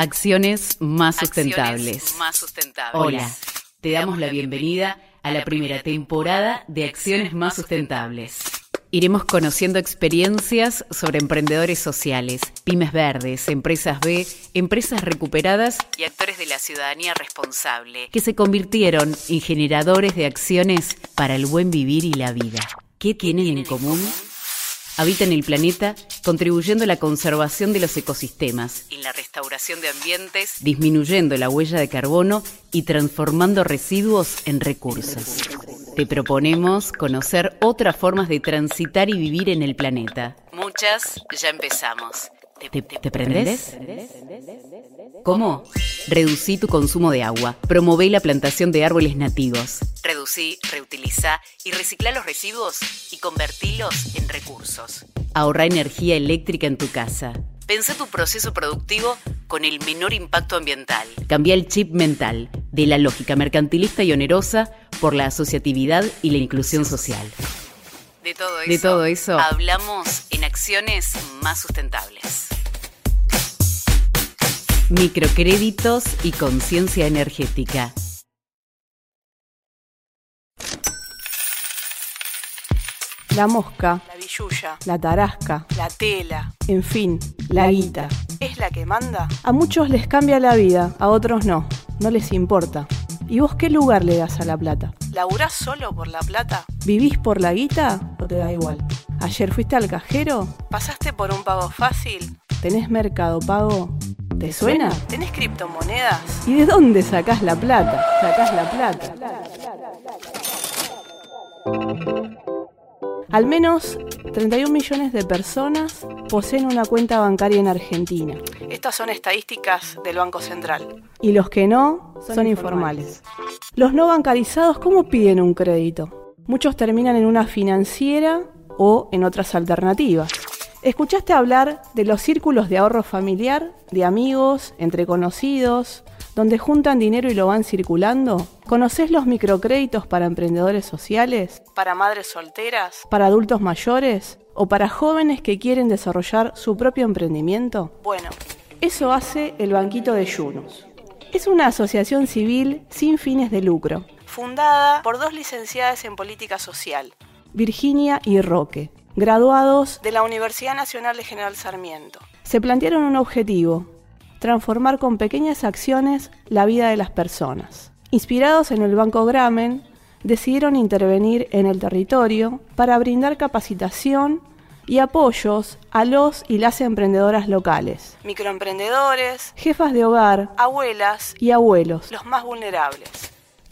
Acciones más sustentables. Acciones más sustentables. Hola, te damos la bienvenida a la primera temporada de Acciones más sustentables. Iremos conociendo experiencias sobre emprendedores sociales, pymes verdes, empresas B, empresas recuperadas Y actores de la ciudadanía responsable. que se convirtieron en generadores de acciones para el buen vivir y la vida. ¿Qué tienen en común? Habitan el planeta contribuyendo a la conservación de los ecosistemas, En la restauración de ambientes disminuyendo la huella de carbono y transformando residuos en recursos. Te proponemos conocer otras formas de transitar y vivir en el planeta. Muchas ya empezamos. ¿Te, te prendes? ¿Cómo? Reducí tu consumo de agua. Promové la plantación de árboles nativos. Reducí, reutilizá y reciclá los residuos y convertilos en recursos. Ahorra energía eléctrica en tu casa. Pensá tu proceso productivo con el menor impacto ambiental. Cambia el chip mental de la lógica mercantilista y onerosa por la asociatividad y la inclusión social. De todo eso, De todo eso. hablamos en acciones más sustentables. Microcréditos y conciencia energética. La mosca, La billulla, la tarasca, la tela, en fin, la guita. ¿es la que manda? A muchos les cambia la vida, a otros no, no les importa. ¿Y vos qué lugar le das a la plata? ¿Laburás solo por la plata? ¿Vivís por la guita o te da igual? ¿Ayer fuiste al cajero? ¿Pasaste por un pago fácil? ¿Tenés mercado pago? ¿Te suena? ¿Tenés criptomonedas? ¿Y de dónde sacás la plata? Sacás la plata. Al menos 31 millones de personas poseen una cuenta bancaria en Argentina. Estas son estadísticas del Banco Central. Y los que no son, informales. Los no bancarizados, ¿cómo piden un crédito? Muchos terminan en una financiera o en otras alternativas. ¿Escuchaste hablar de los círculos de ahorro familiar, de amigos, entre conocidos, donde juntan dinero y lo van circulando? ¿Conoces los microcréditos para emprendedores sociales? ¿Para madres solteras? ¿Para adultos mayores? ¿O para jóvenes que quieren desarrollar su propio emprendimiento? Bueno, Eso hace el Banquito de Yunus. Es una asociación civil sin fines de lucro. fundada por dos licenciadas en política social Virginia y Roque, graduados, de la Universidad Nacional de General Sarmiento. se plantearon un objetivo, transformar con pequeñas acciones la vida de las personas. Inspirados en el Banco Gramen, decidieron intervenir en el territorio para brindar capacitación y apoyos a los y las emprendedoras locales, Microemprendedores, jefas de hogar abuelas, y abuelos. los más vulnerables.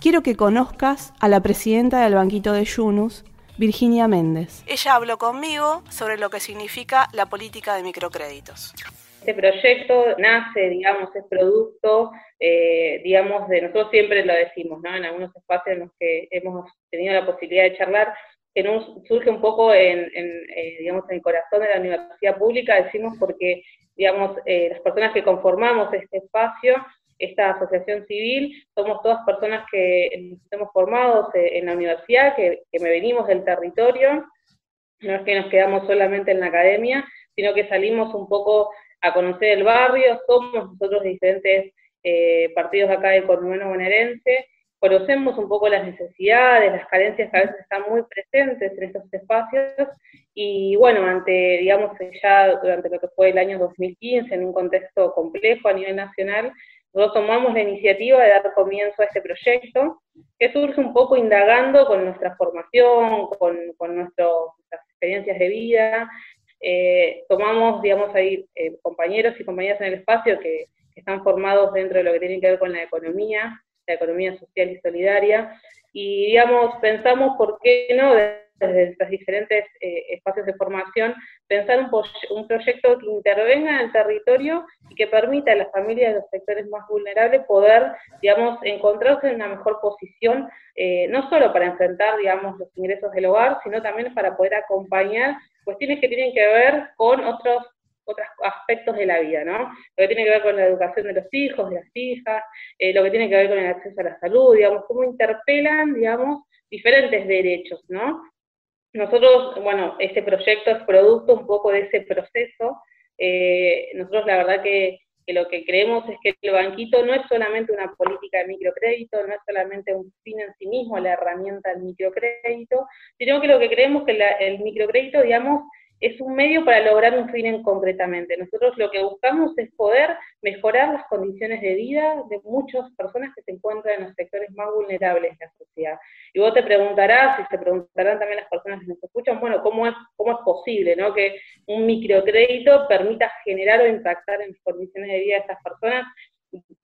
Quiero que conozcas a la presidenta del Banquito de Yunus, Virginia Méndez. Ella habló conmigo sobre lo que significa la política de microcréditos. Este proyecto nace, digamos, es producto, eh, digamos, de nosotros siempre lo decimos, ¿no? En algunos espacios en los que hemos tenido la posibilidad de charlar, que no surge un poco en, en, eh, digamos, en el corazón de la universidad pública, decimos porque, digamos, eh, las personas que conformamos este espacio, esta asociación civil, somos todas personas que nos hemos formados eh, en la universidad, que, que me venimos del territorio, no es que nos quedamos solamente en la academia, sino que salimos un poco a conocer el barrio, somos nosotros diferentes eh, partidos acá del conurbano bonaerense, conocemos un poco las necesidades, las carencias que a veces están muy presentes en estos espacios, y bueno, ante, digamos, ya durante lo que fue el año 2015, en un contexto complejo a nivel nacional, nosotros tomamos la iniciativa de dar comienzo a este proyecto, que surge un poco indagando con nuestra formación, con, nuestras experiencias de vida, eh, tomamos, digamos, ahí eh, compañeros y compañeras en el espacio que, están formados dentro de lo que tiene que ver con la economía, la economía social y solidaria, y, digamos, pensamos por qué no, desde estos diferentes eh, espacios de formación, pensar un, un, proyecto que intervenga en el territorio y que permita a las familias de los sectores más vulnerables poder, digamos, encontrarse en una mejor posición, eh, no solo para enfrentar, digamos, los ingresos del hogar, sino también para poder acompañar cuestiones que tienen que ver con otros otros aspectos de la vida, ¿no? Lo que tiene que ver con la educación de los hijos, de las hijas, eh, lo que tiene que ver con el acceso a la salud, digamos, cómo interpelan, digamos, diferentes derechos, ¿no? Nosotros, bueno, este proyecto es producto un poco de ese proceso. Eh, nosotros la verdad que, lo que creemos es que el banquito no es solamente una política de microcrédito, no es solamente un fin en sí mismo, la herramienta del microcrédito, sino que lo que creemos que el microcrédito, digamos, es un medio para lograr un fin en concretamente. Nosotros lo que buscamos es poder mejorar las condiciones de vida de muchas personas que se encuentran en los sectores más vulnerables de la sociedad. Y vos te preguntarás, y se preguntarán también las personas que nos escuchan, bueno, ¿cómo es, cómo es posible ¿no? que un microcrédito permita generar o impactar en las condiciones de vida de estas personas?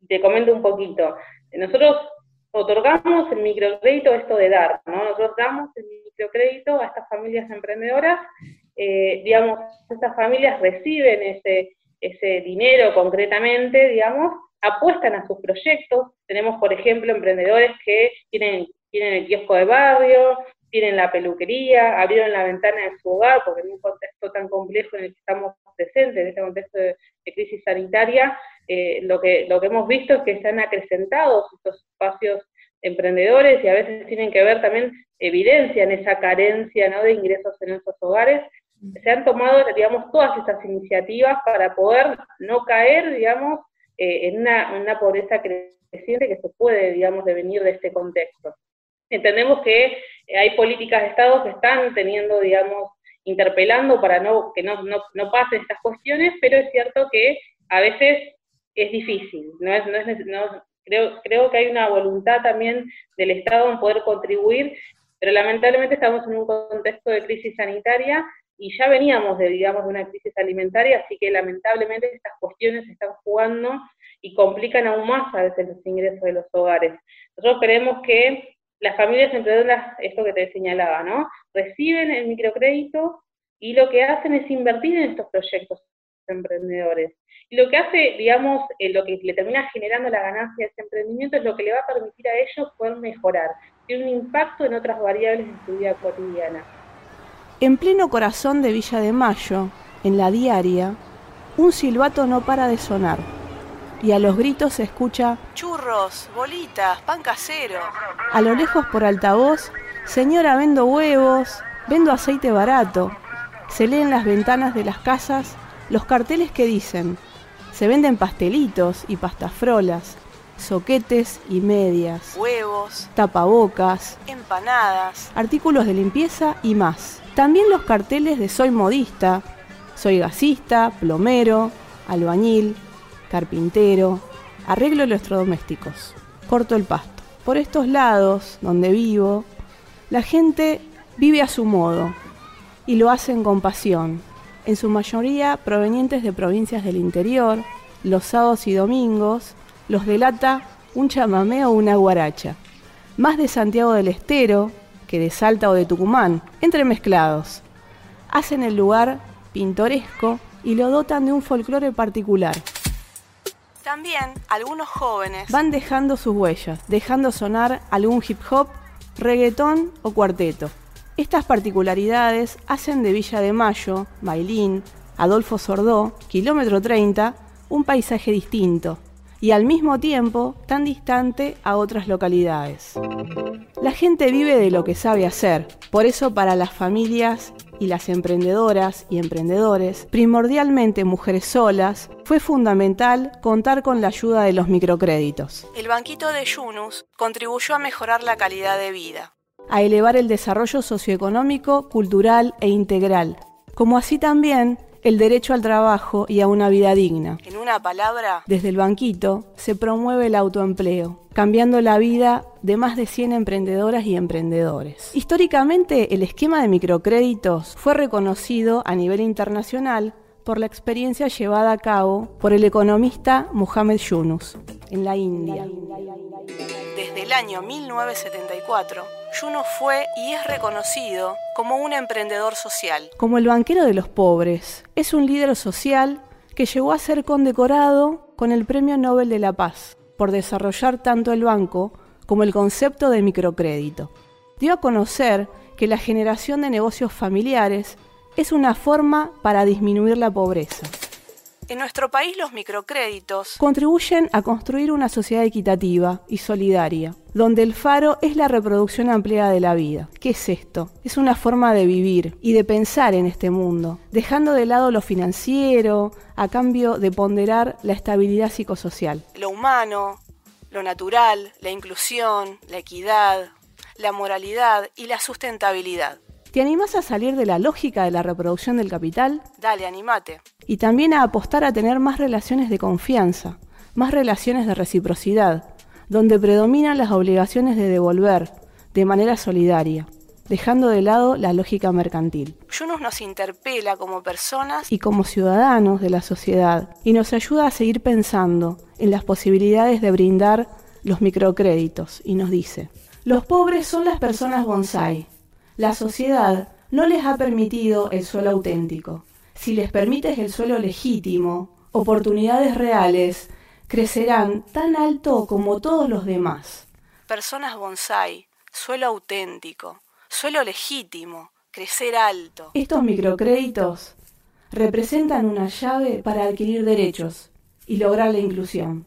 Te comento un poquito. Nosotros otorgamos el microcrédito, esto de dar, ¿no? Nosotros damos el microcrédito a estas familias emprendedoras eh, digamos, estas familias reciben ese, ese dinero concretamente, digamos, apuestan a sus proyectos. Tenemos, por ejemplo, emprendedores que tienen, tienen el kiosco de barrio, tienen la peluquería, abrieron la ventana de su hogar, porque en un contexto tan complejo en el que estamos presentes, en este contexto de, crisis sanitaria, eh, lo, que, lo que hemos visto es que se han acrecentado estos espacios emprendedores y a veces tienen que ver también, evidencian esa carencia ¿no? de ingresos en esos hogares se han tomado, digamos, todas estas iniciativas para poder no caer, digamos, eh, en una, pobreza creciente que se puede, digamos, devenir de este contexto. Entendemos que hay políticas de Estado que están teniendo, digamos, interpelando para no, que no, no, pasen estas cuestiones, pero es cierto que a veces es difícil, no es, no es, no, creo, creo que hay una voluntad también del Estado en poder contribuir, pero lamentablemente estamos en un contexto de crisis sanitaria y ya veníamos de, digamos, de una crisis alimentaria, así que lamentablemente estas cuestiones se están jugando y complican aún más a veces los ingresos de los hogares. Nosotros creemos que las familias emprendedoras, esto que te señalaba, ¿no? Reciben el microcrédito y lo que hacen es invertir en estos proyectos emprendedores. Y lo que hace, digamos, eh, lo que le termina generando la ganancia de ese emprendimiento es lo que le va a permitir a ellos poder mejorar, tiene un impacto en otras variables de su vida cotidiana. En pleno corazón de Villa de Mayo, en la diaria, un silbato no para de sonar y a los gritos se escucha churros, bolitas, pan casero. A lo lejos por altavoz, señora vendo huevos, vendo aceite barato. Se leen las ventanas de las casas los carteles que dicen, se venden pastelitos y pastafrolas, soquetes y medias, huevos, tapabocas, empanadas, artículos de limpieza y más. También los carteles de soy modista, soy gasista, plomero, albañil, carpintero, arreglo electrodomésticos, corto el pasto. Por estos lados, donde vivo, la gente vive a su modo y lo hacen con pasión, en su mayoría provenientes de provincias del interior, los sábados y domingos los delata un chamamé o una guaracha, más de Santiago del Estero, de Salta o de Tucumán, entremezclados. Hacen el lugar pintoresco y lo dotan de un folclore particular. También algunos jóvenes van dejando sus huellas, dejando sonar algún hip hop, reggaetón o cuarteto. Estas particularidades hacen de Villa de Mayo, Mailín, Adolfo Sordó, Kilómetro 30, un paisaje distinto, y al mismo tiempo tan distante a otras localidades. La gente vive de lo que sabe hacer, por eso para las familias y las emprendedoras y emprendedores, primordialmente mujeres solas, fue fundamental contar con la ayuda de los microcréditos. El banquito de Yunus contribuyó a mejorar la calidad de vida, a elevar el desarrollo socioeconómico, cultural e integral, como así también el derecho al trabajo y a una vida digna. En una palabra, desde el banquito se promueve el autoempleo, cambiando la vida de más de 100 emprendedoras y emprendedores. Históricamente, el esquema de microcréditos fue reconocido a nivel internacional por la experiencia llevada a cabo por el economista Muhammad Yunus en la India. Desde el año 1974, Yunus fue y es reconocido como un emprendedor social. Como el banquero de los pobres, es un líder social que llegó a ser condecorado con el Premio Nobel de la Paz por desarrollar tanto el banco como el concepto de microcrédito. Dio a conocer que la generación de negocios familiares es una forma para disminuir la pobreza. En nuestro país los microcréditos contribuyen a construir una sociedad equitativa y solidaria, donde el faro es la reproducción ampliada de la vida. ¿Qué es esto? Es una forma de vivir y de pensar en este mundo, dejando de lado lo financiero a cambio de ponderar la estabilidad psicosocial. Lo humano, lo natural, la inclusión, la equidad, la moralidad y la sustentabilidad. ¿Te animás a salir de la lógica de la reproducción del capital? Dale, animate. Y también a apostar a tener más relaciones de confianza, más relaciones de reciprocidad, donde predominan las obligaciones de devolver de manera solidaria, dejando de lado la lógica mercantil. Yunus nos interpela como personas y como ciudadanos de la sociedad y nos ayuda a seguir pensando en las posibilidades de brindar los microcréditos y nos dice, los pobres son las personas bonsai, la sociedad no les ha permitido el suelo auténtico. Si les permites el suelo legítimo, oportunidades reales crecerán tan alto como todos los demás. Personas bonsai, suelo auténtico, suelo legítimo, crecer alto. Estos microcréditos representan una llave para adquirir derechos y lograr la inclusión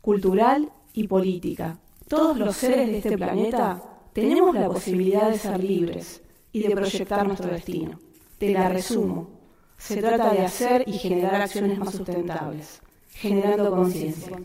cultural y política. Todos los seres de este planeta tenemos la posibilidad de ser libres y de proyectar nuestro destino. Te la resumo. Se trata de hacer y generar acciones más sustentables, generando conciencia.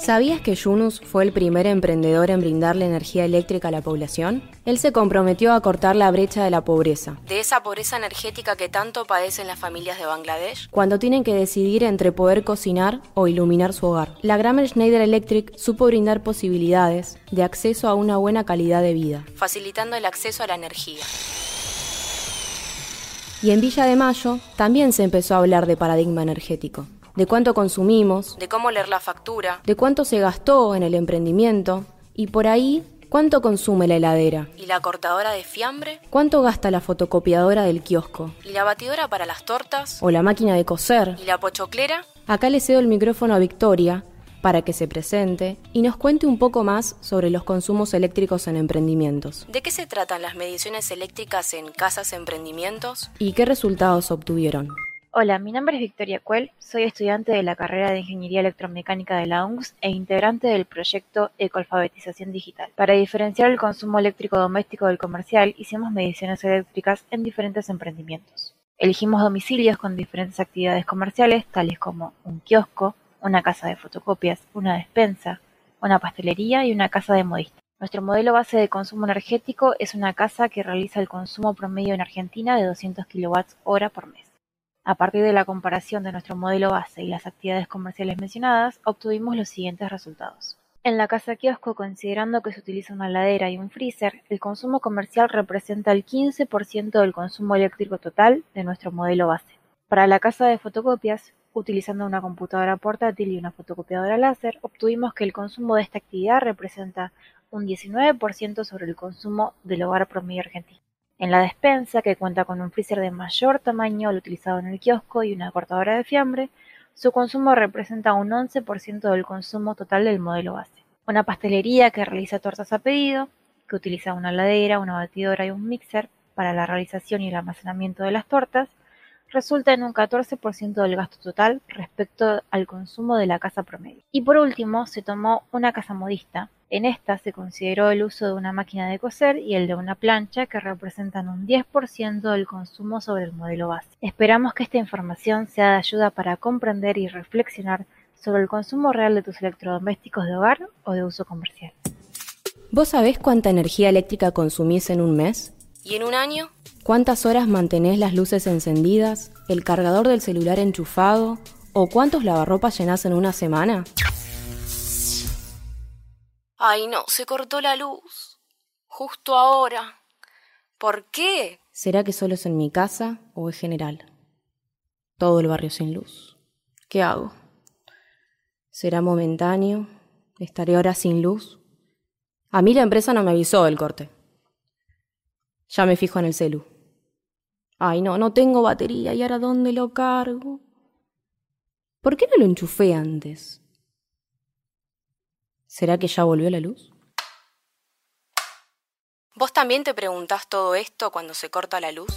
¿Sabías que Yunus fue el primer emprendedor en brindarle energía eléctrica a la población? Él se comprometió a cortar la brecha de la pobreza, de esa pobreza energética que tanto padecen las familias de Bangladesh, cuando tienen que decidir entre poder cocinar o iluminar su hogar. La Gramer Schneider Electric supo brindar posibilidades de acceso a una buena calidad de vida, facilitando el acceso a la energía. Y en Villa de Mayo también se empezó a hablar de paradigma energético de cuánto consumimos, de cómo leer la factura, de cuánto se gastó en el emprendimiento y por ahí cuánto consume la heladera. ¿Y la cortadora de fiambre? ¿Cuánto gasta la fotocopiadora del kiosco? ¿Y la batidora para las tortas? ¿O la máquina de coser? ¿Y la pochoclera? Acá le cedo el micrófono a Victoria para que se presente y nos cuente un poco más sobre los consumos eléctricos en emprendimientos. ¿De qué se tratan las mediciones eléctricas en casas emprendimientos? ¿Y qué resultados obtuvieron? Hola, mi nombre es Victoria Cuel, soy estudiante de la carrera de Ingeniería Electromecánica de la UNGS e integrante del proyecto Ecoalfabetización Digital. Para diferenciar el consumo eléctrico doméstico del comercial, hicimos mediciones eléctricas en diferentes emprendimientos. Elegimos domicilios con diferentes actividades comerciales, tales como un kiosco, una casa de fotocopias, una despensa, una pastelería y una casa de modista. Nuestro modelo base de consumo energético es una casa que realiza el consumo promedio en Argentina de 200 kWh por mes. A partir de la comparación de nuestro modelo base y las actividades comerciales mencionadas, obtuvimos los siguientes resultados. En la casa kiosco, considerando que se utiliza una ladera y un freezer, el consumo comercial representa el 15% del consumo eléctrico total de nuestro modelo base. Para la casa de fotocopias, utilizando una computadora portátil y una fotocopiadora láser, obtuvimos que el consumo de esta actividad representa un 19% sobre el consumo del hogar promedio argentino. En la despensa, que cuenta con un freezer de mayor tamaño al utilizado en el kiosco y una cortadora de fiambre, su consumo representa un 11% del consumo total del modelo base. Una pastelería que realiza tortas a pedido, que utiliza una ladera, una batidora y un mixer para la realización y el almacenamiento de las tortas, resulta en un 14% del gasto total respecto al consumo de la casa promedio. Y por último, se tomó una casa modista, en esta se consideró el uso de una máquina de coser y el de una plancha que representan un 10% del consumo sobre el modelo base. Esperamos que esta información sea de ayuda para comprender y reflexionar sobre el consumo real de tus electrodomésticos de hogar o de uso comercial. ¿Vos sabés cuánta energía eléctrica consumís en un mes? ¿Y en un año? ¿Cuántas horas mantenés las luces encendidas, el cargador del celular enchufado o cuántos lavarropas llenás en una semana? Ay, no, se cortó la luz. Justo ahora. ¿Por qué? ¿Será que solo es en mi casa o es general? Todo el barrio sin luz. ¿Qué hago? ¿Será momentáneo? ¿Estaré ahora sin luz? A mí la empresa no me avisó del corte. Ya me fijo en el celu. Ay, no, no tengo batería. ¿Y ahora dónde lo cargo? ¿Por qué no lo enchufé antes? ¿Será que ya volvió la luz? ¿Vos también te preguntás todo esto cuando se corta la luz?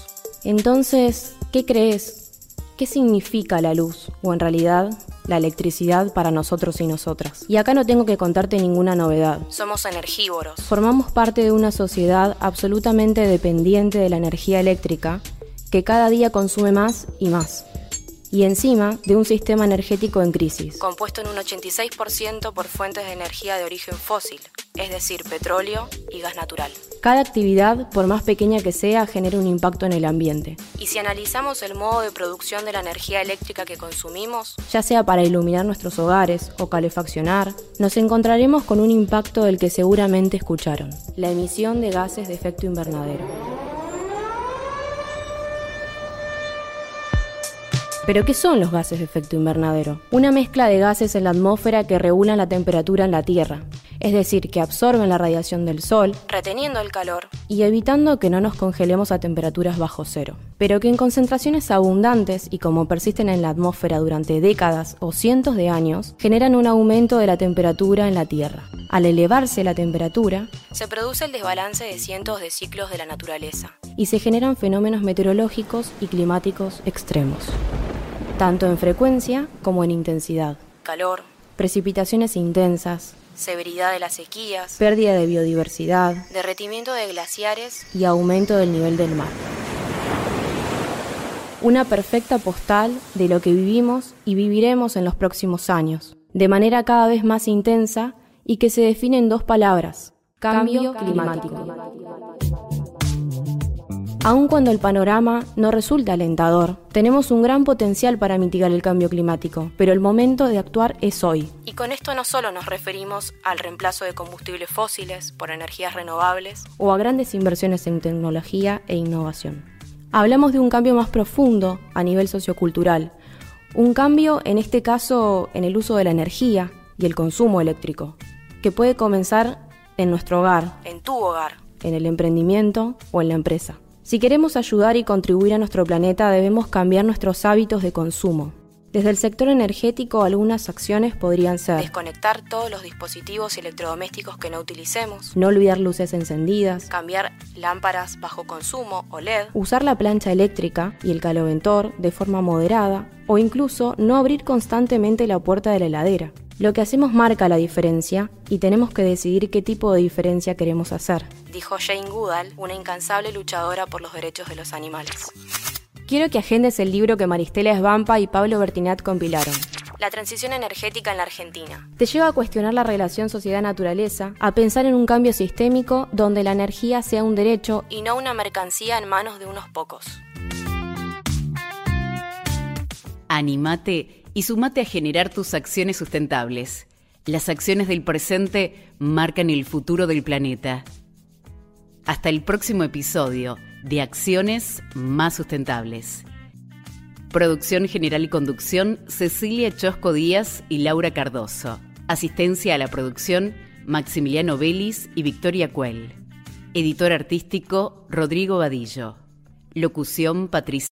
Entonces, ¿qué crees? ¿Qué significa la luz? O en realidad, la electricidad para nosotros y nosotras. Y acá no tengo que contarte ninguna novedad. Somos energívoros. Formamos parte de una sociedad absolutamente dependiente de la energía eléctrica que cada día consume más y más y encima de un sistema energético en crisis, compuesto en un 86% por fuentes de energía de origen fósil, es decir, petróleo y gas natural. Cada actividad, por más pequeña que sea, genera un impacto en el ambiente. Y si analizamos el modo de producción de la energía eléctrica que consumimos, ya sea para iluminar nuestros hogares o calefaccionar, nos encontraremos con un impacto del que seguramente escucharon, la emisión de gases de efecto invernadero. ¿Pero qué son los gases de efecto invernadero? Una mezcla de gases en la atmósfera que regulan la temperatura en la Tierra, es decir, que absorben la radiación del Sol, reteniendo el calor y evitando que no nos congelemos a temperaturas bajo cero, pero que en concentraciones abundantes y como persisten en la atmósfera durante décadas o cientos de años, generan un aumento de la temperatura en la Tierra. Al elevarse la temperatura, se produce el desbalance de cientos de ciclos de la naturaleza y se generan fenómenos meteorológicos y climáticos extremos tanto en frecuencia como en intensidad. Calor, precipitaciones intensas, severidad de las sequías, pérdida de biodiversidad, derretimiento de glaciares. Y aumento del nivel del mar. Una perfecta postal de lo que vivimos y viviremos en los próximos años, de manera cada vez más intensa y que se define en dos palabras, cambio, climático. Aun cuando el panorama no resulta alentador, tenemos un gran potencial para mitigar el cambio climático, pero el momento de actuar es hoy. Y con esto no solo nos referimos al reemplazo de combustibles fósiles por energías renovables o a grandes inversiones en tecnología e innovación. Hablamos de un cambio más profundo a nivel sociocultural, un cambio en este caso en el uso de la energía y el consumo eléctrico, que puede comenzar en nuestro hogar, en tu hogar, en el emprendimiento o en la empresa. Si queremos ayudar y contribuir a nuestro planeta, debemos cambiar nuestros hábitos de consumo. Desde el sector energético, algunas acciones podrían ser desconectar todos los dispositivos electrodomésticos que no utilicemos, no olvidar luces encendidas, cambiar lámparas bajo consumo o LED, usar la plancha eléctrica y el caloventor de forma moderada o incluso no abrir constantemente la puerta de la heladera. Lo que hacemos marca la diferencia y tenemos que decidir qué tipo de diferencia queremos hacer, dijo Jane Goodall, una incansable luchadora por los derechos de los animales. Quiero que agendes el libro que Maristela Esbampa y Pablo Bertinat compilaron. La transición energética en la Argentina. Te lleva a cuestionar la relación sociedad-naturaleza, a pensar en un cambio sistémico donde la energía sea un derecho y no una mercancía en manos de unos pocos. Animate y sumate a generar tus acciones sustentables. Las acciones del presente marcan el futuro del planeta. Hasta el próximo episodio de Acciones Más Sustentables. Producción general y conducción Cecilia Chosco Díaz y Laura Cardoso. Asistencia a la producción Maximiliano Vélez y Victoria Cuel. Editor artístico Rodrigo Vadillo. Locución Patricia.